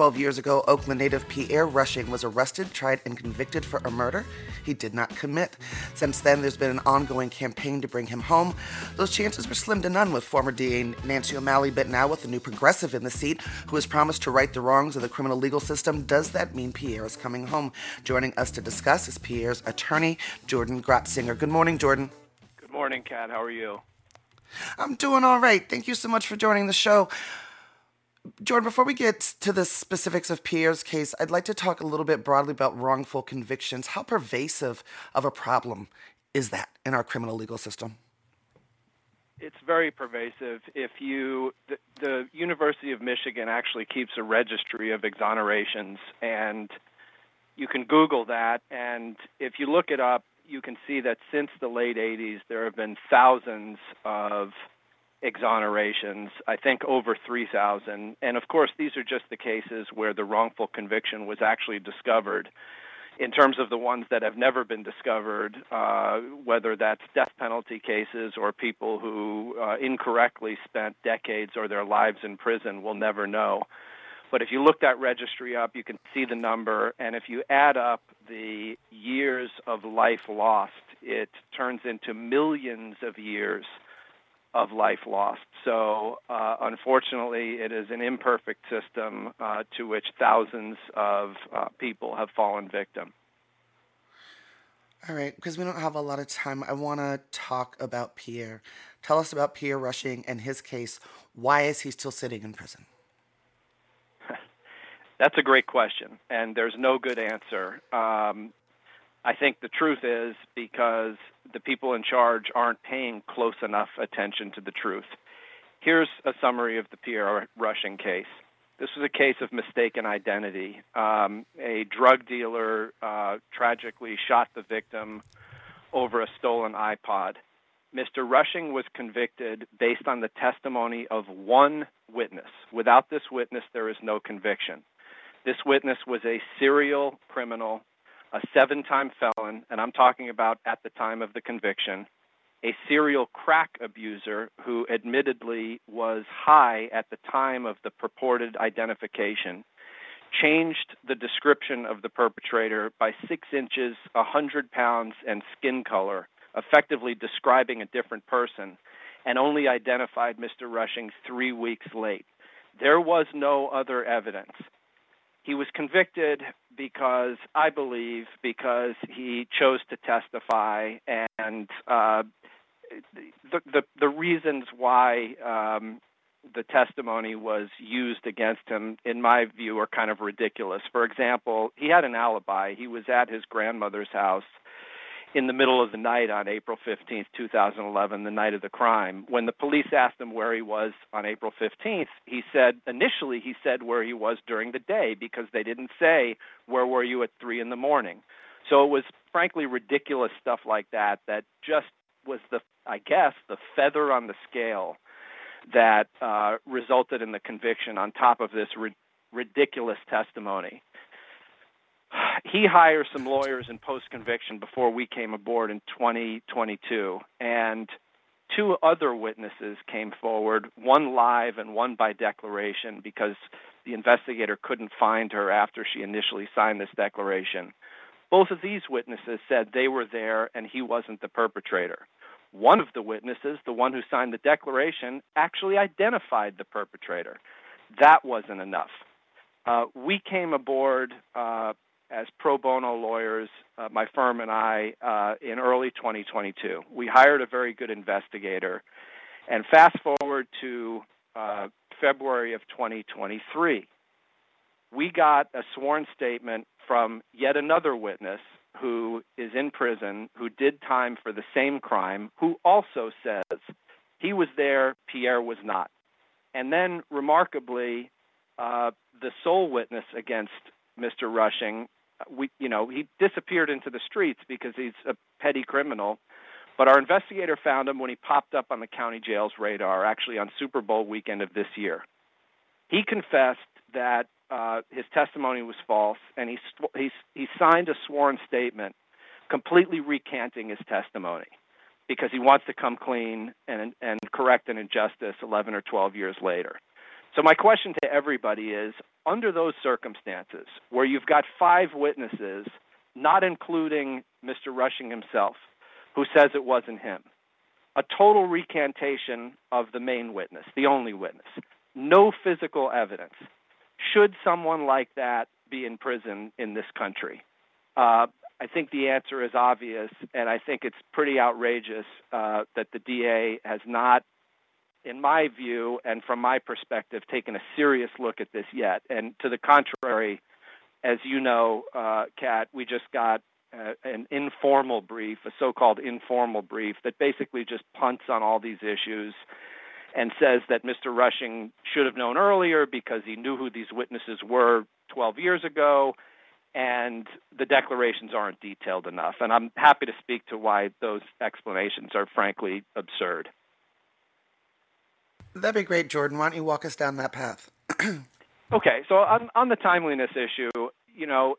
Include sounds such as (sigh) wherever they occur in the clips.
12 years ago, Oakland native Pierre Rushing was arrested, tried, and convicted for a murder he did not commit. Since then, there's been an ongoing campaign to bring him home. Those chances were slim to none with former DA Nancy O'Malley, but now with a new progressive in the seat who has promised to right the wrongs of the criminal legal system, does that mean Pierre is coming home? Joining us to discuss is Pierre's attorney, Jordan Grotzinger. Good morning, Jordan. Good morning, Kat. How are you? I'm doing all right. Thank you so much for joining the show. Jordan, before we get to the specifics of Pierre's case, I'd like to talk a little bit broadly about wrongful convictions. How pervasive of a problem is that in our criminal legal system? It's very pervasive. If you, the, the University of Michigan actually keeps a registry of exonerations, and you can Google that. And if you look it up, you can see that since the late 80s, there have been thousands of exonerations, I think over 3,000. And of course, these are just the cases where the wrongful conviction was actually discovered. In terms of the ones that have never been discovered, uh, whether that's death penalty cases or people who uh, incorrectly spent decades or their lives in prison, we'll never know. But if you look that registry up, you can see the number. And if you add up the years of life lost, it turns into millions of years of life lost. So, uh, unfortunately, it is an imperfect system uh, to which thousands of uh, people have fallen victim. All right, because we don't have a lot of time, I want to talk about Pierre. Tell us about Pierre Rushing and his case. Why is he still sitting in prison? (laughs) That's a great question, and there's no good answer. Um, I think the truth is because the people in charge aren't paying close enough attention to the truth. Here's a summary of the Pierre Rushing case. This was a case of mistaken identity. Um, a drug dealer uh, tragically shot the victim over a stolen iPod. Mr. Rushing was convicted based on the testimony of one witness. Without this witness, there is no conviction. This witness was a serial criminal a seven time felon, and I'm talking about at the time of the conviction, a serial crack abuser who admittedly was high at the time of the purported identification, changed the description of the perpetrator by six inches, a 100 pounds, and skin color, effectively describing a different person, and only identified Mr. Rushing three weeks late. There was no other evidence. He was convicted because I believe because he chose to testify, and uh, the, the the reasons why um, the testimony was used against him, in my view, are kind of ridiculous. For example, he had an alibi. He was at his grandmother's house in the middle of the night on April 15th, 2011, the night of the crime. When the police asked him where he was on April 15th, he said initially he said where he was during the day because they didn't say where were you at 3 in the morning. So it was frankly ridiculous stuff like that that just was the I guess the feather on the scale that uh, resulted in the conviction on top of this ri- ridiculous testimony he hired some lawyers in post conviction before we came aboard in 2022 and two other witnesses came forward one live and one by declaration because the investigator couldn't find her after she initially signed this declaration. Both of these witnesses said they were there and he wasn't the perpetrator. One of the witnesses the one who signed the declaration actually identified the perpetrator. That wasn't enough. Uh, we came aboard uh, as pro bono lawyers, uh, my firm and I, uh, in early 2022. We hired a very good investigator. And fast forward to uh, February of 2023, we got a sworn statement from yet another witness who is in prison, who did time for the same crime, who also says he was there, Pierre was not. And then, remarkably, uh, the sole witness against Mr. Rushing we you know he disappeared into the streets because he's a petty criminal but our investigator found him when he popped up on the county jail's radar actually on super bowl weekend of this year he confessed that uh, his testimony was false, and he he he signed a sworn statement, completely recanting his testimony, because he wants to come clean and and correct an injustice 11 or 12 years later. So my question to everybody is: under those circumstances, where you've got five witnesses, not including Mr. Rushing himself, who says it wasn't him, a total recantation of the main witness, the only witness, no physical evidence. Should someone like that be in prison in this country? Uh, I think the answer is obvious, and I think it's pretty outrageous uh, that the DA has not, in my view and from my perspective, taken a serious look at this yet. And to the contrary, as you know, uh, Kat, we just got uh, an informal brief, a so-called informal brief that basically just punts on all these issues and says that Mr. Rushing should have known earlier because he knew who these witnesses were 12 years ago and the declarations aren't detailed enough. And I'm happy to speak to why those explanations are frankly absurd. That'd be great, Jordan. Why don't you walk us down that path? (clears throat) okay, so on, on the timeliness issue, you know,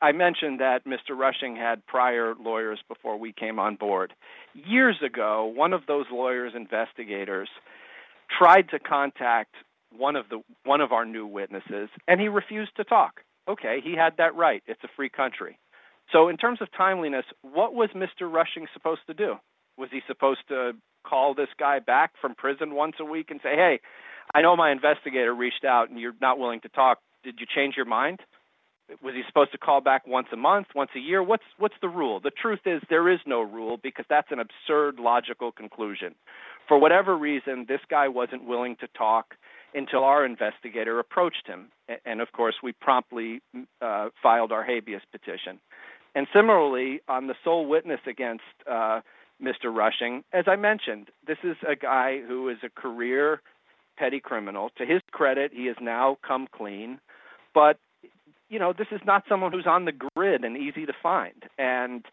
I mentioned that Mr. Rushing had prior lawyers before we came on board. Years ago, one of those lawyers investigators tried to contact one of the one of our new witnesses and he refused to talk. Okay, he had that right. It's a free country. So in terms of timeliness, what was Mr. Rushing supposed to do? Was he supposed to call this guy back from prison once a week and say, "Hey, I know my investigator reached out and you're not willing to talk. Did you change your mind?" was he supposed to call back once a month, once a year? What's what's the rule? The truth is there is no rule because that's an absurd logical conclusion. For whatever reason, this guy wasn't willing to talk until our investigator approached him, and of course we promptly uh, filed our habeas petition. And similarly, on the sole witness against uh, Mr. Rushing, as I mentioned, this is a guy who is a career petty criminal. To his credit, he has now come clean, but you know, this is not someone who's on the grid and easy to find. And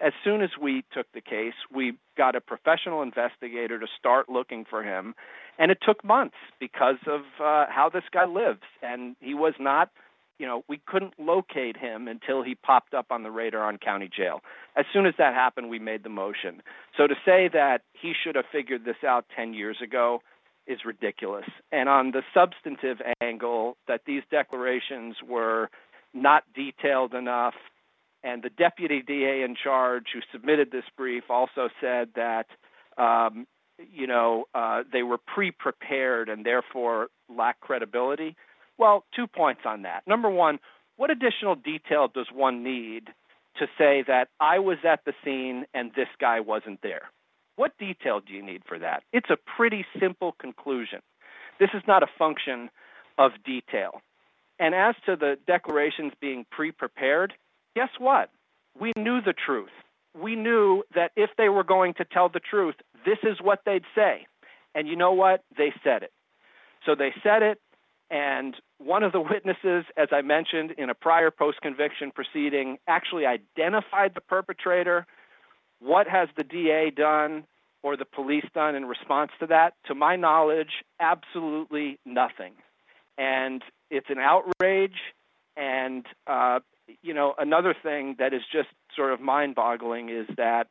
as soon as we took the case, we got a professional investigator to start looking for him. And it took months because of uh, how this guy lives. And he was not, you know, we couldn't locate him until he popped up on the radar on county jail. As soon as that happened, we made the motion. So to say that he should have figured this out 10 years ago is ridiculous. And on the substantive angle, that these declarations were not detailed enough. And the deputy DA in charge who submitted this brief also said that, um, you know, uh, they were pre prepared and therefore lack credibility. Well, two points on that. Number one, what additional detail does one need to say that I was at the scene and this guy wasn't there? What detail do you need for that? It's a pretty simple conclusion. This is not a function of detail. And as to the declarations being pre prepared, guess what? We knew the truth. We knew that if they were going to tell the truth, this is what they'd say. And you know what? They said it. So they said it, and one of the witnesses, as I mentioned in a prior post conviction proceeding, actually identified the perpetrator what has the DA done or the police done in response to that? To my knowledge, absolutely nothing. And it's an outrage. And, uh, you know, another thing that is just sort of mind boggling is that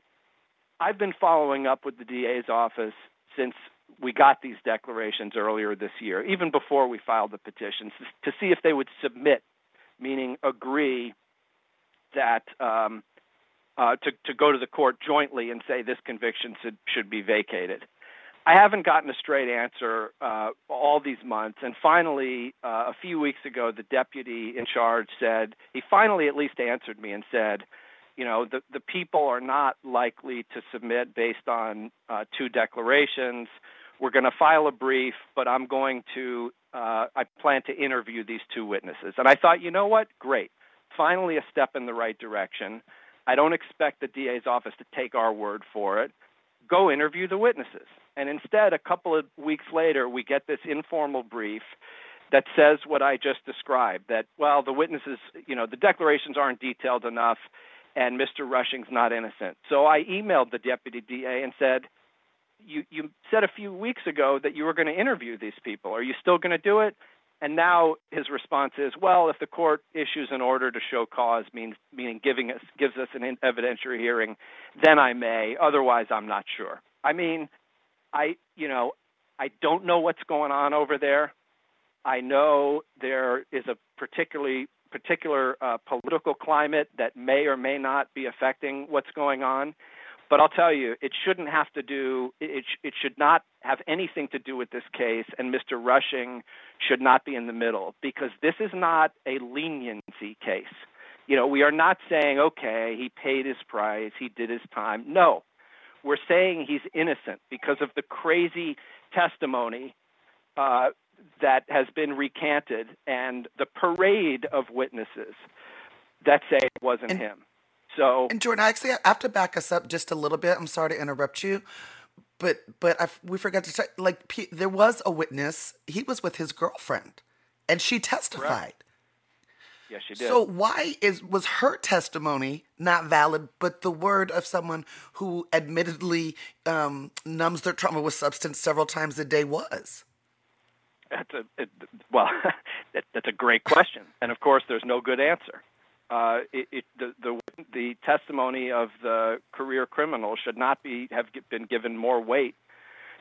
I've been following up with the DA's office since we got these declarations earlier this year, even before we filed the petitions, to see if they would submit, meaning agree that um, uh, to, to go to the court jointly and say this conviction should, should be vacated. I haven't gotten a straight answer uh, all these months. And finally, uh, a few weeks ago, the deputy in charge said, he finally at least answered me and said, you know, the, the people are not likely to submit based on uh, two declarations. We're going to file a brief, but I'm going to, uh, I plan to interview these two witnesses. And I thought, you know what? Great. Finally, a step in the right direction. I don't expect the DA's office to take our word for it. Go interview the witnesses. And instead, a couple of weeks later, we get this informal brief that says what I just described that, well, the witnesses, you know, the declarations aren't detailed enough and Mr. Rushing's not innocent. So I emailed the deputy DA and said, you, you said a few weeks ago that you were going to interview these people. Are you still going to do it? and now his response is, well, if the court issues an order to show cause, means meaning giving us gives us an evidentiary hearing, then I may. Otherwise, I'm not sure. I mean, I you know, I don't know what's going on over there. I know there is a particularly particular uh, political climate that may or may not be affecting what's going on. But I'll tell you, it shouldn't have to do. It it should not have anything to do with this case, and Mr. Rushing should not be in the middle because this is not a leniency case. You know, we are not saying, okay, he paid his price, he did his time. No, we're saying he's innocent because of the crazy testimony uh, that has been recanted and the parade of witnesses that say it wasn't and, him. So, and Jordan, I actually have to back us up just a little bit. I'm sorry to interrupt you, but but I, we forgot to say, like P, there was a witness. He was with his girlfriend, and she testified. Correct. Yes, she did. So why is was her testimony not valid, but the word of someone who admittedly um, numbs their trauma with substance several times a day was? That's a it, well, (laughs) that, that's a great question, and of course, there's no good answer. Uh, it, it, the, the the testimony of the career criminal should not be have been given more weight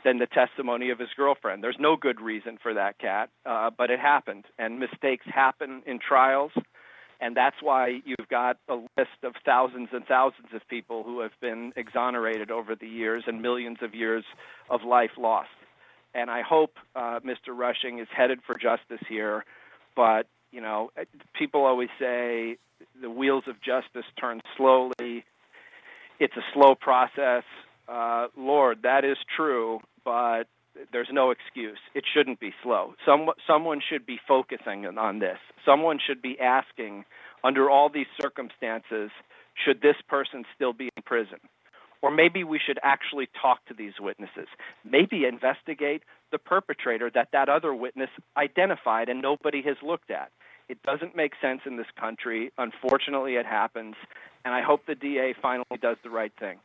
than the testimony of his girlfriend. There's no good reason for that, Kat, uh, but it happened, and mistakes happen in trials, and that's why you've got a list of thousands and thousands of people who have been exonerated over the years and millions of years of life lost. And I hope uh, Mr. Rushing is headed for justice here, but you know, people always say the wheels of justice turn slowly. It's a slow process. Uh, Lord, that is true, but there's no excuse. It shouldn't be slow. Some, someone should be focusing on this. Someone should be asking, under all these circumstances, should this person still be in prison? Or maybe we should actually talk to these witnesses. Maybe investigate the perpetrator that that other witness identified and nobody has looked at. It doesn't make sense in this country. Unfortunately, it happens. And I hope the DA finally does the right thing.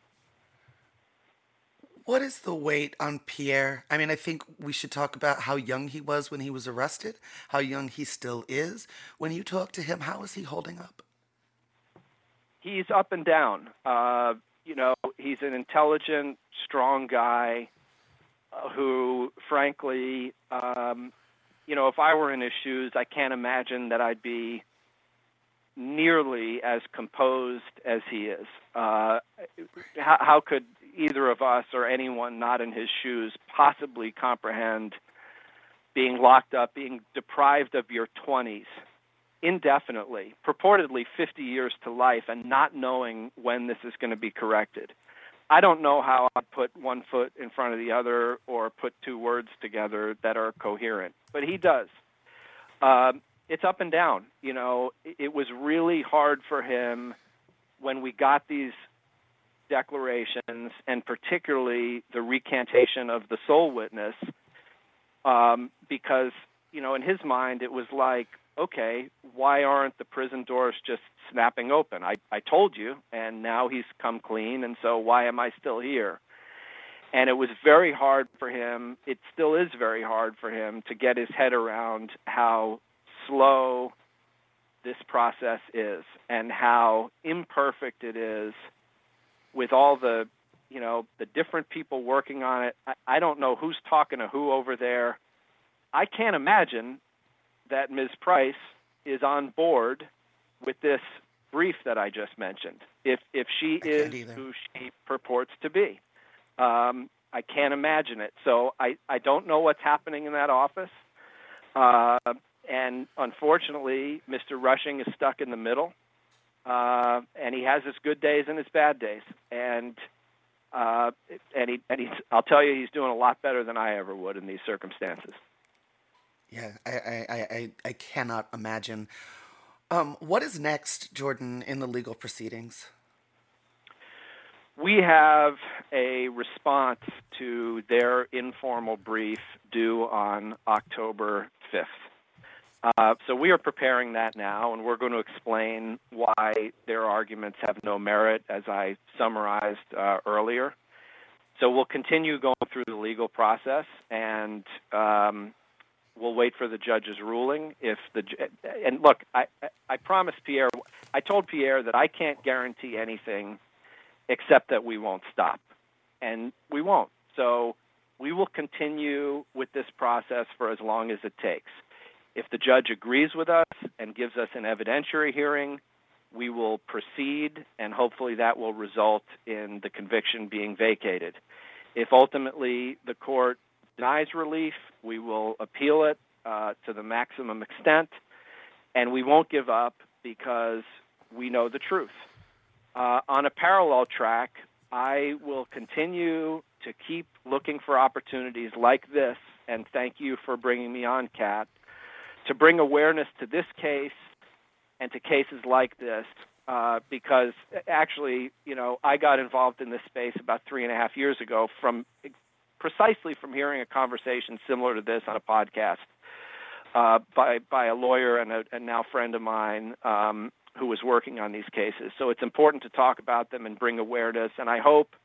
What is the weight on Pierre? I mean, I think we should talk about how young he was when he was arrested, how young he still is. When you talk to him, how is he holding up? He's up and down. Uh, he's an intelligent, strong guy uh, who, frankly, um, you know, if I were in his shoes, I can't imagine that I'd be nearly as composed as he is. Uh, how, how could either of us or anyone not in his shoes possibly comprehend being locked up, being deprived of your 20s indefinitely, purportedly 50 years to life, and not knowing when this is going to be corrected? I don't know how I put one foot in front of the other or put two words together that are coherent, but he does. Um, it's up and down. You know, it was really hard for him when we got these declarations, and particularly the recantation of the sole witness, um, because you know, in his mind, it was like, okay, why aren't the prison doors just snapping open? I, I told you, and now he's come clean, and so why am I still here? And it was very hard for him, it still is very hard for him to get his head around how slow this process is and how imperfect it is with all the you know the different people working on it I, I don't know who's talking to who over there i can't imagine that ms price is on board with this brief that i just mentioned if if she is who she purports to be um, i can't imagine it so i i don't know what's happening in that office uh, and unfortunately, Mr. Rushing is stuck in the middle, uh, and he has his good days and his bad days. And uh, and he and he's I'll tell you, he's doing a lot better than I ever would in these circumstances. Yeah, I I I, I cannot imagine. Um, what is next, Jordan, in the legal proceedings? We have a response to their informal brief due on October 5th. Uh, so we are preparing that now, and we're going to explain why their arguments have no merit, as I summarized uh, earlier. So we'll continue going through the legal process, and um, we'll wait for the judge's ruling. If the and look, I I promised Pierre, I told Pierre that I can't guarantee anything except that we won't stop, and we won't. So we will continue with this process for as long as it takes. If the judge agrees with us and gives us an evidentiary hearing, we will proceed, and hopefully that will result in the conviction being vacated. If ultimately the court denies relief, we will appeal it uh, to the maximum extent, and we won't give up because we know the truth. Uh, on a parallel track, I will continue to keep looking for opportunities like this, and thank you for bringing me on, Kat, to bring awareness to this case and to cases like this. Uh, because actually, you know, I got involved in this space about three and a half years ago from precisely from hearing a conversation similar to this on a podcast uh, by by a lawyer and a and now friend of mine um, who was working on these cases. So it's important to talk about them and bring awareness. And I hope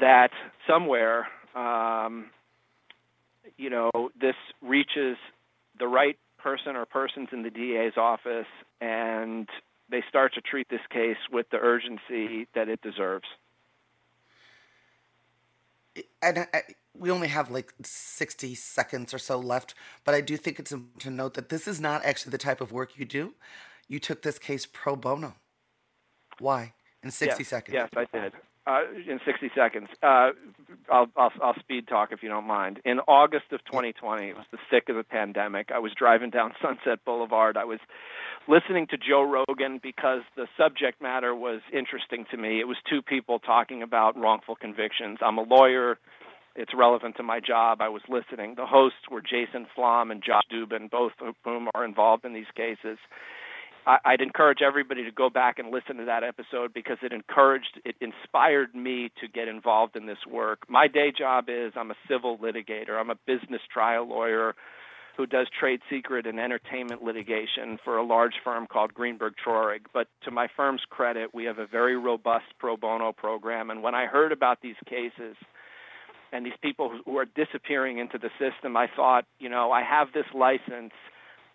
that somewhere, um, you know, this reaches the right person or persons in the DA's office and they start to treat this case with the urgency that it deserves. And I, we only have like 60 seconds or so left, but I do think it's important to note that this is not actually the type of work you do. You took this case pro bono. Why? In 60 yes, seconds. Yes, I did. Uh, in 60 seconds. Uh, I'll, I'll, I'll speed talk if you don't mind. In August of 2020, it was the thick of the pandemic. I was driving down (laughs) Sunset Boulevard. I was listening to Joe Rogan because the subject matter was interesting to me. It was two people talking about wrongful convictions. I'm a lawyer. It's relevant to my job. I was listening. The hosts were Jason Flom and Josh Dubin, both of whom are involved in these cases. I, would encourage everybody to go back and listen to that episode because it encouraged, it inspired me to get involved in this work. My day job is I'm a civil litigator. I'm a business trial lawyer who does trade secret and entertainment litigation for a large firm called Greenberg Traurig. But to my firm's credit, we have a very robust pro bono program. And when I heard about these cases and these people who are disappearing into the system, I thought, you know, I have this license.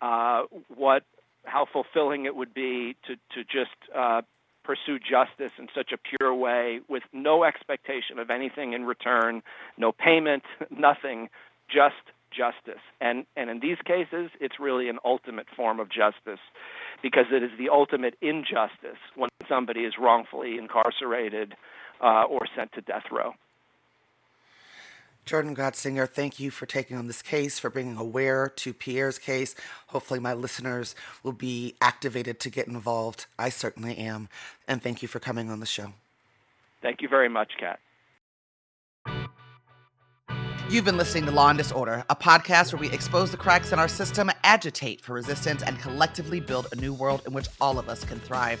Uh, what how fulfilling it would be to to just uh, pursue justice in such a pure way with no expectation of anything in return, no payment, (laughs) nothing, just justice. And and in these cases, it's really an ultimate form of justice because it is the ultimate injustice when somebody is wrongfully incarcerated uh, or sent to death row. Jordan Grotzinger, thank you for taking on this case, for bringing aware to Pierre's case. Hopefully, my listeners will be activated to get involved. I certainly am. And thank you for coming on the show. Thank you very much, Kat. You've been listening to Law and Disorder, a podcast where we expose the cracks in our system, agitate for resistance, and collectively build a new world in which all of us can thrive.